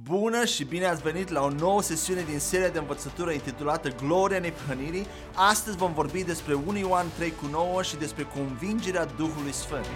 Bună și bine ați venit la o nouă sesiune din seria de învățătură intitulată Gloria Neprihănirii. Astăzi vom vorbi despre 1 Ioan 3 cu 9 și despre convingerea Duhului Sfânt.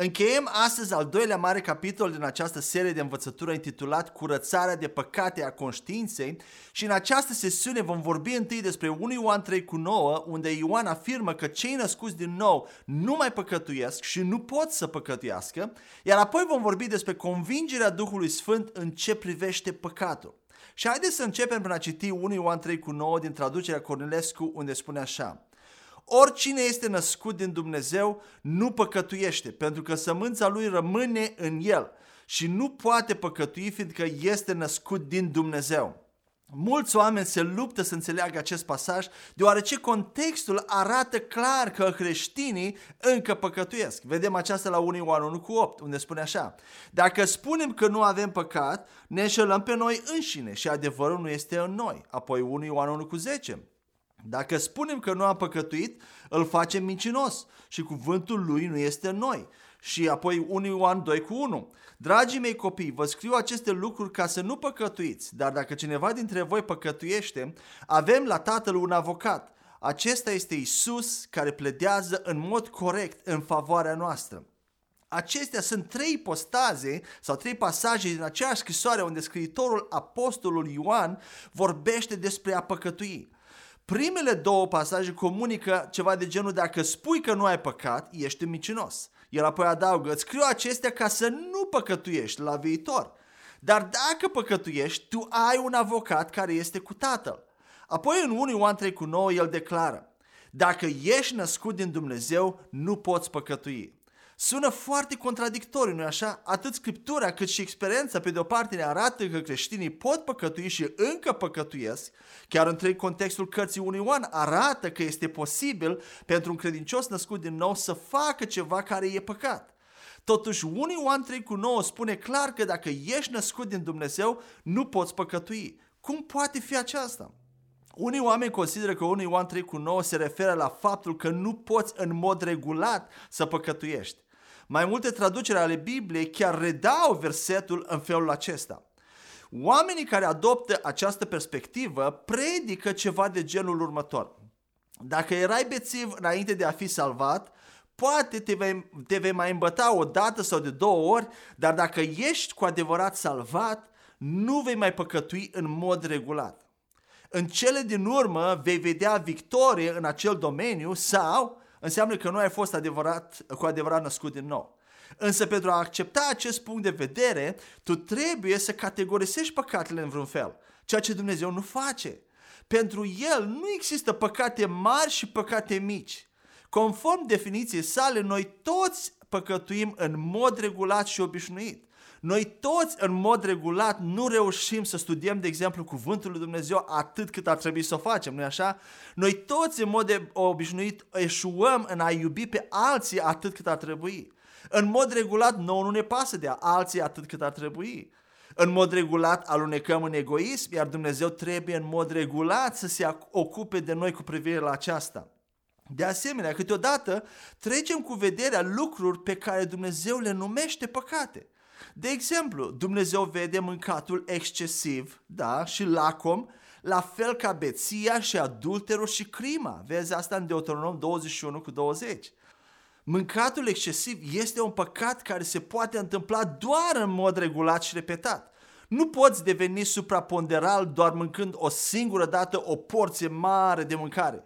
Încheiem astăzi al doilea mare capitol din această serie de învățătură intitulat Curățarea de păcate a conștiinței și în această sesiune vom vorbi întâi despre 1 Ioan 3 cu 9 unde Ioan afirmă că cei născuți din nou nu mai păcătuiesc și nu pot să păcătuiască, iar apoi vom vorbi despre convingerea Duhului Sfânt în ce privește păcatul. Și haideți să începem prin a citi 1 Ioan 3 cu 9 din traducerea Cornelescu unde spune așa Oricine este născut din Dumnezeu nu păcătuiește, pentru că sămânța lui rămâne în el și nu poate păcătui fiindcă este născut din Dumnezeu. Mulți oameni se luptă să înțeleagă acest pasaj, deoarece contextul arată clar că creștinii încă păcătuiesc. Vedem aceasta la 1 Ioan 1 cu 8, unde spune așa. Dacă spunem că nu avem păcat, ne înșelăm pe noi înșine și adevărul nu este în noi. Apoi 1 Ioan 1 cu 10. Dacă spunem că nu am păcătuit, îl facem mincinos și cuvântul lui nu este în noi. Și apoi 1 Ioan 2 cu 1. Dragii mei copii, vă scriu aceste lucruri ca să nu păcătuiți, dar dacă cineva dintre voi păcătuiește, avem la Tatăl un avocat. Acesta este Isus care pledează în mod corect în favoarea noastră. Acestea sunt trei postaze sau trei pasaje din aceeași scrisoare unde scriitorul apostolul Ioan vorbește despre a păcătui. Primele două pasaje comunică ceva de genul dacă spui că nu ai păcat, ești micinos. El apoi adaugă, îți scriu acestea ca să nu păcătuiești la viitor. Dar dacă păcătuiești, tu ai un avocat care este cu tatăl. Apoi în 1 Ioan 3 cu 9 el declară, dacă ești născut din Dumnezeu, nu poți păcătui. Sună foarte contradictoriu, nu-i așa? Atât Scriptura cât și experiența pe de o parte ne arată că creștinii pot păcătui și încă păcătuiesc, chiar întreg contextul cărții 1 Ioan arată că este posibil pentru un credincios născut din nou să facă ceva care e păcat. Totuși 1 Ioan 3 cu 9 spune clar că dacă ești născut din Dumnezeu, nu poți păcătui. Cum poate fi aceasta? Unii oameni consideră că 1 Ioan 3 cu 9 se referă la faptul că nu poți în mod regulat să păcătuiești. Mai multe traduceri ale Bibliei chiar redau versetul în felul acesta. Oamenii care adoptă această perspectivă predică ceva de genul următor. Dacă erai bețiv înainte de a fi salvat, poate te vei, te vei mai îmbăta o dată sau de două ori, dar dacă ești cu adevărat salvat, nu vei mai păcătui în mod regulat. În cele din urmă vei vedea victorie în acel domeniu sau înseamnă că nu ai fost adevărat, cu adevărat născut din nou. Însă pentru a accepta acest punct de vedere, tu trebuie să categorisești păcatele în vreun fel, ceea ce Dumnezeu nu face. Pentru El nu există păcate mari și păcate mici. Conform definiției sale, noi toți păcătuim în mod regulat și obișnuit. Noi toți în mod regulat nu reușim să studiem, de exemplu, cuvântul lui Dumnezeu atât cât ar trebui să o facem, nu așa? Noi toți în mod obișnuit eșuăm în a iubi pe alții atât cât ar trebui. În mod regulat, nouă nu ne pasă de alții atât cât ar trebui. În mod regulat alunecăm în egoism, iar Dumnezeu trebuie în mod regulat să se ocupe de noi cu privire la aceasta. De asemenea, câteodată trecem cu vederea lucruri pe care Dumnezeu le numește păcate. De exemplu, Dumnezeu vede mâncatul excesiv, da, și lacom, la fel ca beția și adulterul și crima. Vezi asta în Deuteronom 21 cu 20. Mâncatul excesiv este un păcat care se poate întâmpla doar în mod regulat și repetat. Nu poți deveni supraponderal doar mâncând o singură dată o porție mare de mâncare.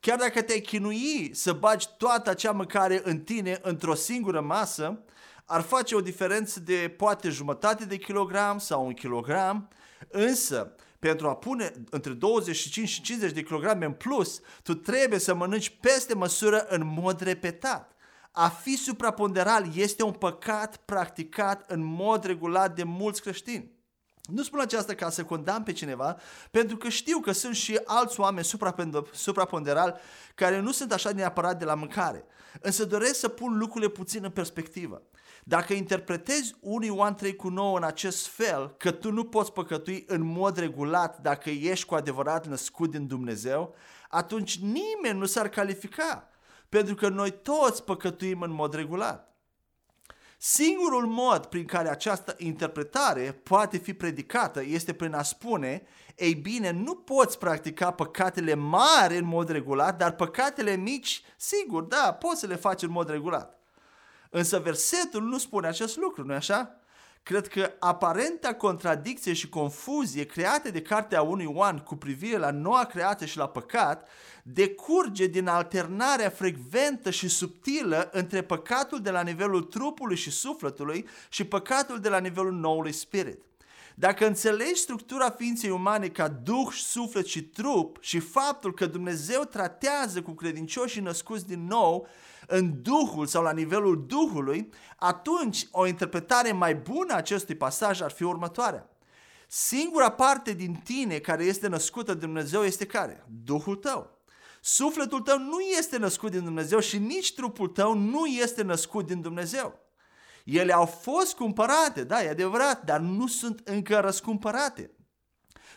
Chiar dacă te-ai chinui să bagi toată acea mâncare în tine într-o singură masă, ar face o diferență de poate jumătate de kilogram sau un kilogram, însă pentru a pune între 25 și 50 de kilograme în plus, tu trebuie să mănânci peste măsură în mod repetat. A fi supraponderal este un păcat practicat în mod regulat de mulți creștini. Nu spun aceasta ca să condamn pe cineva, pentru că știu că sunt și alți oameni supraponderali care nu sunt așa neapărat de la mâncare. Însă doresc să pun lucrurile puțin în perspectivă. Dacă interpretezi 1 Ioan 3 cu 9 în acest fel, că tu nu poți păcătui în mod regulat dacă ești cu adevărat născut din Dumnezeu, atunci nimeni nu s-ar califica, pentru că noi toți păcătuim în mod regulat. Singurul mod prin care această interpretare poate fi predicată este prin a spune, ei bine, nu poți practica păcatele mari în mod regulat, dar păcatele mici, sigur, da, poți să le faci în mod regulat. Însă versetul nu spune acest lucru, nu-i așa? Cred că aparenta contradicție și confuzie create de cartea unui Ioan cu privire la noua creație și la păcat decurge din alternarea frecventă și subtilă între păcatul de la nivelul trupului și sufletului și păcatul de la nivelul noului spirit. Dacă înțelegi structura ființei umane ca duh, suflet și trup și faptul că Dumnezeu tratează cu credincioșii născuți din nou în Duhul sau la nivelul Duhului, atunci o interpretare mai bună a acestui pasaj ar fi următoarea. Singura parte din tine care este născută de Dumnezeu este care? Duhul tău. Sufletul tău nu este născut din Dumnezeu și nici trupul tău nu este născut din Dumnezeu. Ele au fost cumpărate, da, e adevărat, dar nu sunt încă răscumpărate.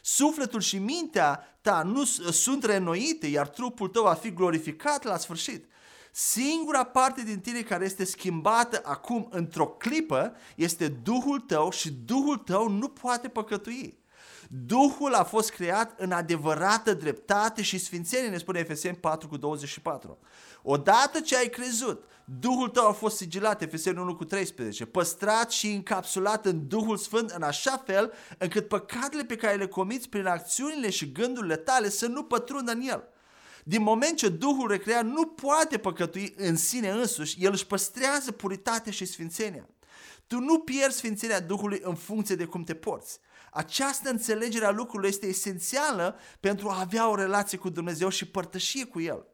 Sufletul și mintea ta nu sunt renoite, iar trupul tău va fi glorificat la sfârșit. Singura parte din tine care este schimbată acum într-o clipă este Duhul tău și Duhul tău nu poate păcătui. Duhul a fost creat în adevărată dreptate și sfințenie, ne spune Efeseni 4 cu 24. Odată ce ai crezut, Duhul tău a fost sigilat, Efeseni 1 cu 13, păstrat și încapsulat în Duhul Sfânt în așa fel încât păcatele pe care le comiți prin acțiunile și gândurile tale să nu pătrundă în el. Din moment ce Duhul recreat nu poate păcătui în sine însuși, el își păstrează puritatea și sfințenia. Tu nu pierzi sfințenia Duhului în funcție de cum te porți. Această înțelegere a lucrurilor este esențială pentru a avea o relație cu Dumnezeu și părtășie cu El.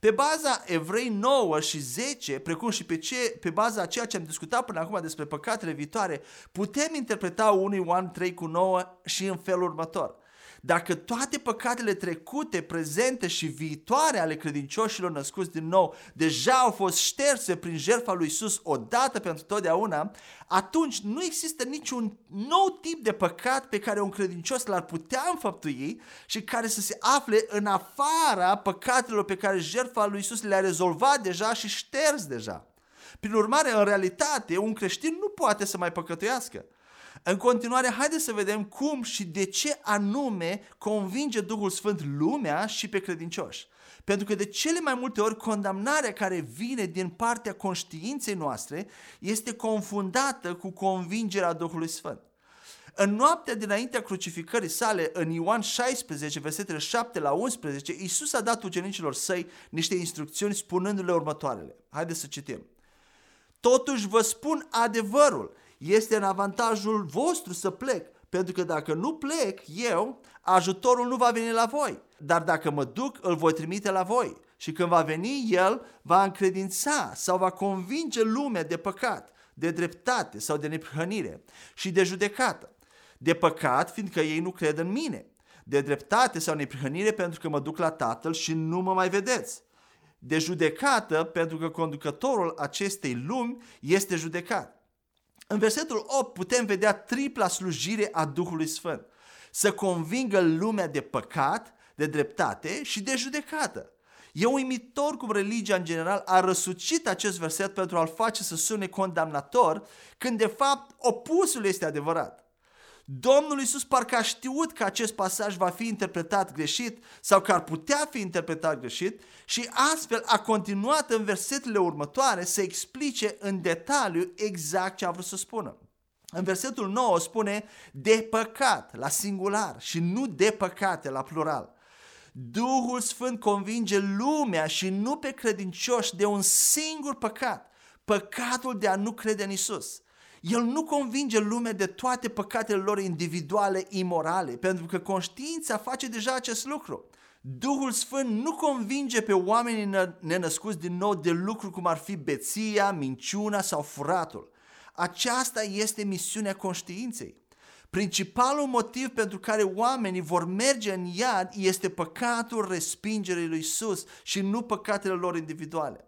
Pe baza Evrei 9 și 10, precum și pe, ce, pe baza a ceea ce am discutat până acum despre păcatele viitoare, putem interpreta 1 Ioan 3 cu 9 și în felul următor. Dacă toate păcatele trecute, prezente și viitoare ale credincioșilor născuți din nou deja au fost șterse prin jertfa lui Isus odată pentru totdeauna, atunci nu există niciun nou tip de păcat pe care un credincios l-ar putea înfăptui și care să se afle în afara păcatelor pe care jertfa lui Isus le-a rezolvat deja și șters deja. Prin urmare, în realitate, un creștin nu poate să mai păcătuiască. În continuare, haideți să vedem cum și de ce anume convinge Duhul Sfânt lumea și pe credincioși. Pentru că de cele mai multe ori condamnarea care vine din partea conștiinței noastre este confundată cu convingerea Duhului Sfânt. În noaptea dinaintea crucificării sale, în Ioan 16, versetele 7 la 11, Iisus a dat ucenicilor săi niște instrucțiuni spunându-le următoarele. Haideți să citim. Totuși vă spun adevărul, este în avantajul vostru să plec, pentru că dacă nu plec eu, ajutorul nu va veni la voi. Dar dacă mă duc, îl voi trimite la voi. Și când va veni, el va încredința sau va convinge lumea de păcat, de dreptate sau de neprihănire și de judecată. De păcat, fiindcă ei nu cred în mine. De dreptate sau neprihănire pentru că mă duc la Tatăl și nu mă mai vedeți. De judecată pentru că conducătorul acestei lumi este judecat. În versetul 8 putem vedea tripla slujire a Duhului Sfânt. Să convingă lumea de păcat, de dreptate și de judecată. E uimitor cum religia în general a răsucit acest verset pentru a-l face să sune condamnator, când de fapt opusul este adevărat. Domnul Iisus parcă a știut că acest pasaj va fi interpretat greșit sau că ar putea fi interpretat greșit și astfel a continuat în versetele următoare să explice în detaliu exact ce a vrut să spună. În versetul 9 spune de păcat la singular și nu de păcate la plural. Duhul Sfânt convinge lumea și nu pe credincioși de un singur păcat, păcatul de a nu crede în Isus. El nu convinge lumea de toate păcatele lor individuale imorale, pentru că conștiința face deja acest lucru. Duhul Sfânt nu convinge pe oamenii nenăscuți din nou de lucruri cum ar fi beția, minciuna sau furatul. Aceasta este misiunea conștiinței. Principalul motiv pentru care oamenii vor merge în iad este păcatul respingerii lui Isus și nu păcatele lor individuale.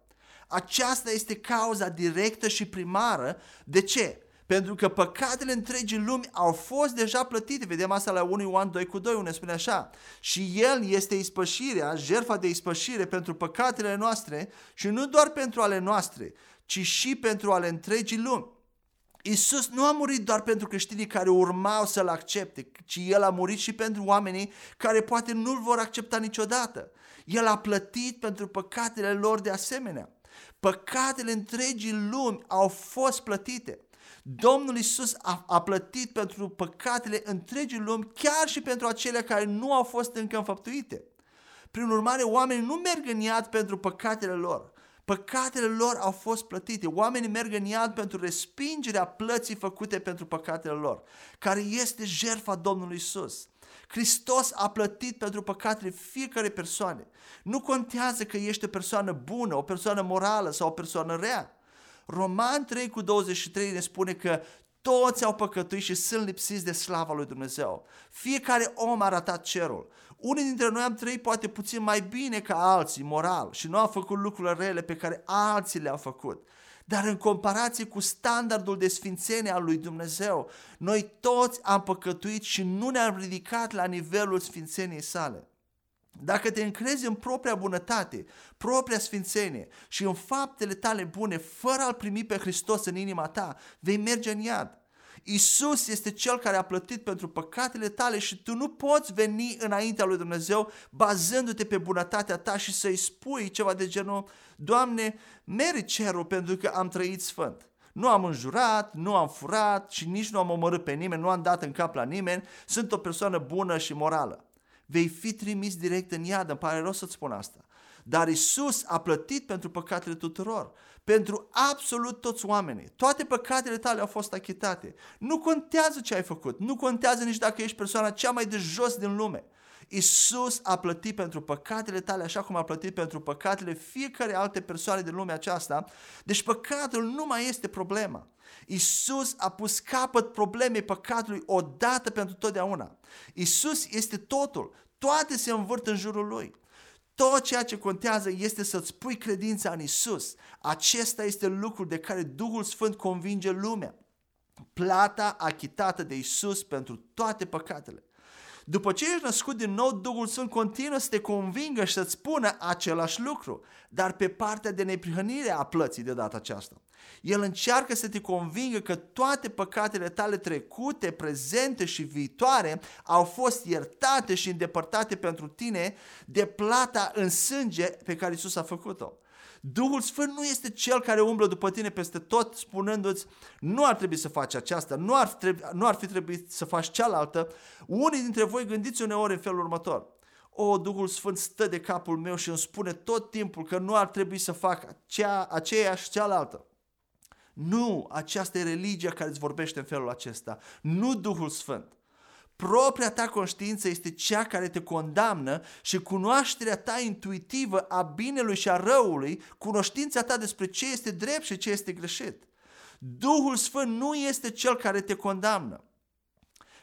Aceasta este cauza directă și primară. De ce? Pentru că păcatele întregii lumi au fost deja plătite. Vedem asta la 1 Ioan 2 cu 2, unde spune așa. Și El este ispășirea, jertfa de ispășire pentru păcatele noastre și nu doar pentru ale noastre, ci și pentru ale întregii lumi. Isus nu a murit doar pentru creștinii care urmau să-L accepte, ci El a murit și pentru oamenii care poate nu-L vor accepta niciodată. El a plătit pentru păcatele lor de asemenea. Păcatele întregii lumi au fost plătite. Domnul Isus a, a plătit pentru păcatele întregii lumi, chiar și pentru acele care nu au fost încă înfăptuite. Prin urmare, oamenii nu merg în iad pentru păcatele lor. Păcatele lor au fost plătite. Oamenii merg în iad pentru respingerea plății făcute pentru păcatele lor, care este jertfa Domnului Isus. Hristos a plătit pentru păcatele fiecare persoane. Nu contează că ești o persoană bună, o persoană morală sau o persoană rea. Roman 3 cu 23 ne spune că toți au păcătuit și sunt lipsiți de slava lui Dumnezeu. Fiecare om a ratat cerul. Unii dintre noi am trăit poate puțin mai bine ca alții, moral, și nu am făcut lucrurile rele pe care alții le-au făcut. Dar în comparație cu standardul de sfințenie al lui Dumnezeu, noi toți am păcătuit și nu ne-am ridicat la nivelul sfințeniei sale. Dacă te încrezi în propria bunătate, propria sfințenie și în faptele tale bune, fără a-L primi pe Hristos în inima ta, vei merge în iad. Isus este Cel care a plătit pentru păcatele tale și tu nu poți veni înaintea lui Dumnezeu bazându-te pe bunătatea ta și să-i spui ceva de genul, Doamne, merit cerul pentru că am trăit sfânt. Nu am înjurat, nu am furat și nici nu am omorât pe nimeni, nu am dat în cap la nimeni, sunt o persoană bună și morală vei fi trimis direct în iad, îmi pare rău să-ți spun asta. Dar Isus a plătit pentru păcatele tuturor, pentru absolut toți oamenii. Toate păcatele tale au fost achitate. Nu contează ce ai făcut, nu contează nici dacă ești persoana cea mai de jos din lume. Isus a plătit pentru păcatele tale așa cum a plătit pentru păcatele fiecare alte persoane din lumea aceasta. Deci păcatul nu mai este problema. Isus a pus capăt problemei păcatului odată pentru totdeauna. Isus este totul. Toate se învârt în jurul lui. Tot ceea ce contează este să-ți pui credința în Isus. Acesta este lucrul de care Duhul Sfânt convinge lumea. Plata achitată de Isus pentru toate păcatele. După ce ești născut din nou, Duhul Sfânt continuă să te convingă și să-ți spună același lucru, dar pe partea de neprihănire a plății de data aceasta. El încearcă să te convingă că toate păcatele tale trecute, prezente și viitoare au fost iertate și îndepărtate pentru tine de plata în sânge pe care Isus a făcut-o. Duhul Sfânt nu este cel care umblă după tine peste tot spunându-ți nu ar trebui să faci aceasta, nu ar, trebui, nu ar fi trebuit să faci cealaltă. Unii dintre voi gândiți uneori în felul următor. O, Duhul Sfânt stă de capul meu și îmi spune tot timpul că nu ar trebui să fac acea, aceeași cealaltă. Nu, aceasta e religia care îți vorbește în felul acesta, nu Duhul Sfânt. Propria ta conștiință este cea care te condamnă și cunoașterea ta intuitivă a binelui și a răului, cunoștința ta despre ce este drept și ce este greșit. Duhul Sfânt nu este cel care te condamnă.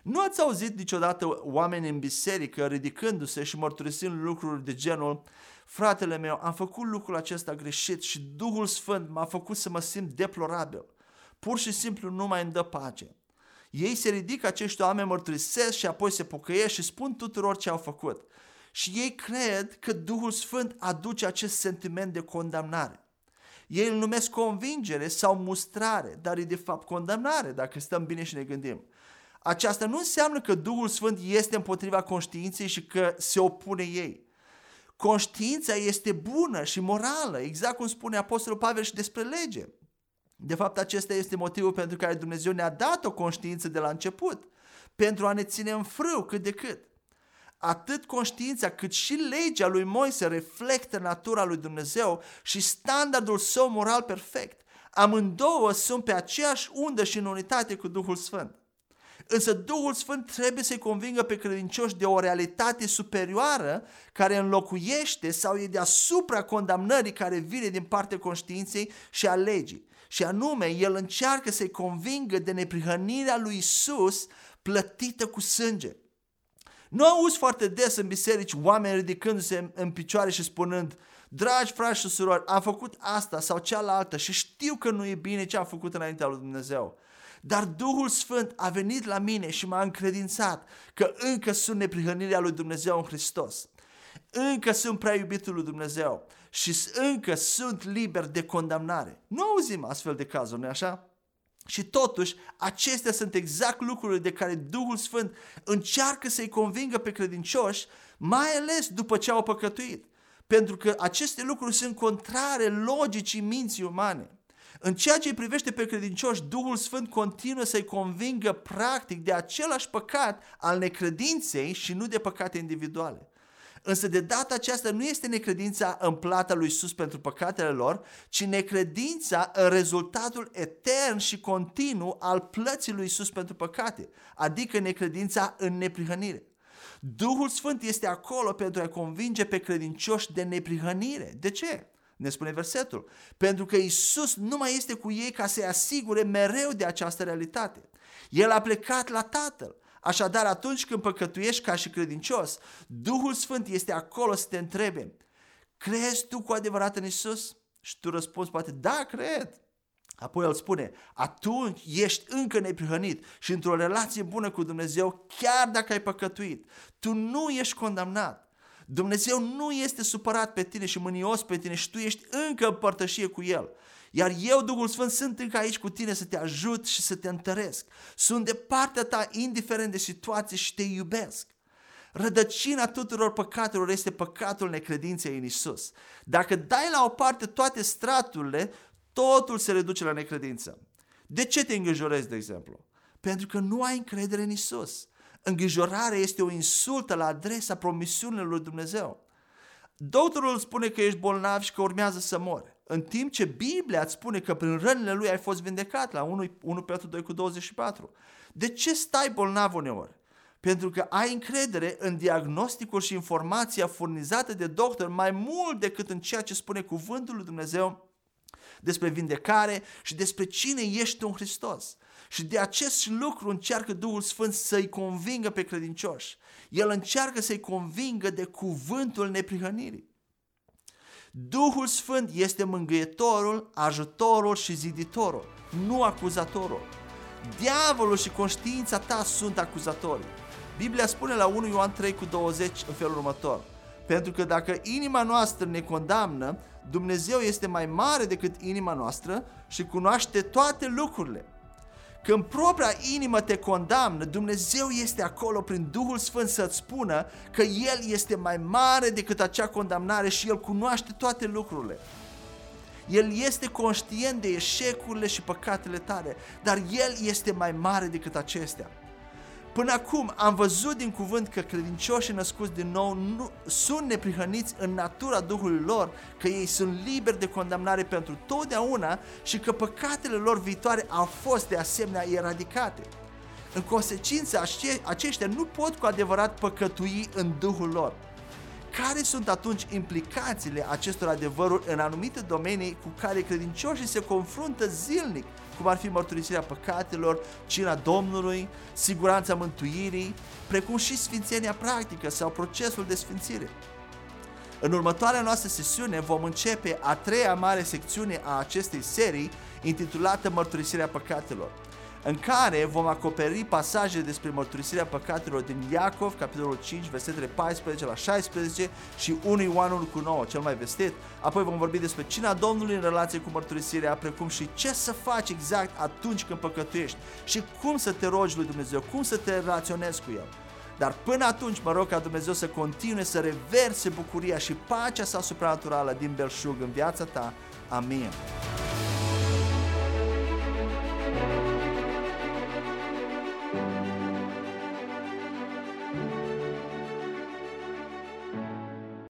Nu ați auzit niciodată oameni în biserică ridicându-se și mărturisind lucruri de genul Fratele meu, am făcut lucrul acesta greșit și Duhul Sfânt m-a făcut să mă simt deplorabil. Pur și simplu nu mai îmi dă pace. Ei se ridică, acești oameni mărturisesc și apoi se pocăiesc și spun tuturor ce au făcut. Și ei cred că Duhul Sfânt aduce acest sentiment de condamnare. Ei îl numesc convingere sau mustrare, dar e de fapt condamnare, dacă stăm bine și ne gândim. Aceasta nu înseamnă că Duhul Sfânt este împotriva conștiinței și că se opune ei. Conștiința este bună și morală, exact cum spune Apostolul Pavel și despre lege. De fapt, acesta este motivul pentru care Dumnezeu ne-a dat o conștiință de la început, pentru a ne ține în frâu cât de cât. Atât conștiința cât și legea lui Moise reflectă natura lui Dumnezeu și standardul său moral perfect. Amândouă sunt pe aceeași undă și în unitate cu Duhul Sfânt. Însă Duhul Sfânt trebuie să-i convingă pe credincioși de o realitate superioară care înlocuiește sau e deasupra condamnării care vine din partea conștiinței și a legii. Și anume, el încearcă să-i convingă de neprihănirea lui Isus plătită cu sânge. Nu auzi foarte des în biserici oameni ridicându-se în picioare și spunând Dragi frați și surori, am făcut asta sau cealaltă și știu că nu e bine ce am făcut înaintea lui Dumnezeu. dar Duhul Sfânt a venit la mine și m-a încredințat că încă sunt neprihănirea lui Dumnezeu în Hristos. Încă sunt prea iubitul lui Dumnezeu și încă sunt liber de condamnare. Nu auzim astfel de cazuri, nu așa? Și totuși, acestea sunt exact lucrurile de care Duhul Sfânt încearcă să-i convingă pe credincioși, mai ales după ce au păcătuit. Pentru că aceste lucruri sunt contrare logicii minții umane. În ceea ce îi privește pe credincioși, Duhul Sfânt continuă să-i convingă practic de același păcat al necredinței și nu de păcate individuale. Însă de data aceasta nu este necredința în plata lui Isus pentru păcatele lor, ci necredința în rezultatul etern și continuu al plății lui Isus pentru păcate, adică necredința în neprihănire. Duhul Sfânt este acolo pentru a convinge pe credincioși de neprihănire. De ce? Ne spune versetul. Pentru că Isus nu mai este cu ei ca să-i asigure mereu de această realitate. El a plecat la Tatăl. Așadar, atunci când păcătuiești ca și credincios, Duhul Sfânt este acolo să te întrebe, crezi tu cu adevărat în Isus? Și tu răspunzi poate, da, cred. Apoi el spune, atunci ești încă neprihănit și într-o relație bună cu Dumnezeu, chiar dacă ai păcătuit. Tu nu ești condamnat. Dumnezeu nu este supărat pe tine și mânios pe tine și tu ești încă în părtășie cu El. Iar eu, Duhul Sfânt, sunt încă aici cu tine să te ajut și să te întăresc. Sunt de partea ta, indiferent de situație și te iubesc. Rădăcina tuturor păcatelor este păcatul necredinței în Isus. Dacă dai la o parte toate straturile, totul se reduce la necredință. De ce te îngrijorezi, de exemplu? Pentru că nu ai încredere în Isus. Îngrijorarea este o insultă la adresa promisiunilor lui Dumnezeu. Doctorul spune că ești bolnav și că urmează să mori. În timp ce Biblia îți spune că prin rănile lui ai fost vindecat la 1, 1 Petru 2 cu 24. De ce stai bolnav uneori? Pentru că ai încredere în diagnosticul și informația furnizată de doctor mai mult decât în ceea ce spune cuvântul lui Dumnezeu despre vindecare și despre cine ești tu în Hristos. Și de acest lucru încearcă Duhul Sfânt să-i convingă pe credincioși. El încearcă să-i convingă de cuvântul neprihănirii. Duhul Sfânt este mângâietorul, ajutorul și ziditorul, nu acuzatorul. Diavolul și conștiința ta sunt acuzatorii. Biblia spune la 1 Ioan 3 cu 20 în felul următor. Pentru că dacă inima noastră ne condamnă, Dumnezeu este mai mare decât inima noastră și cunoaște toate lucrurile. Când propria inimă te condamnă, Dumnezeu este acolo prin Duhul Sfânt să-ți spună că El este mai mare decât acea condamnare și El cunoaște toate lucrurile. El este conștient de eșecurile și păcatele tale, dar El este mai mare decât acestea. Până acum am văzut din cuvânt că credincioșii născuți din nou nu, sunt neprihăniți în natura Duhului lor, că ei sunt liberi de condamnare pentru totdeauna și că păcatele lor viitoare au fost de asemenea eradicate. În consecință, aceștia nu pot cu adevărat păcătui în Duhul lor. Care sunt atunci implicațiile acestor adevăruri în anumite domenii cu care credincioșii se confruntă zilnic cum ar fi mărturisirea păcatelor, cina Domnului, siguranța mântuirii, precum și sfințenia practică sau procesul de sfințire. În următoarea noastră sesiune vom începe a treia mare secțiune a acestei serii intitulată Mărturisirea păcatelor în care vom acoperi pasaje despre mărturisirea păcatelor din Iacov, capitolul 5, versetele 14 la 16 și 1 Ioan 1 cu 9, cel mai vestit. Apoi vom vorbi despre cina Domnului în relație cu mărturisirea, precum și ce să faci exact atunci când păcătuiești și cum să te rogi lui Dumnezeu, cum să te relaționezi cu El. Dar până atunci mă rog ca Dumnezeu să continue să reverse bucuria și pacea sa supranaturală din belșug în viața ta. Amin.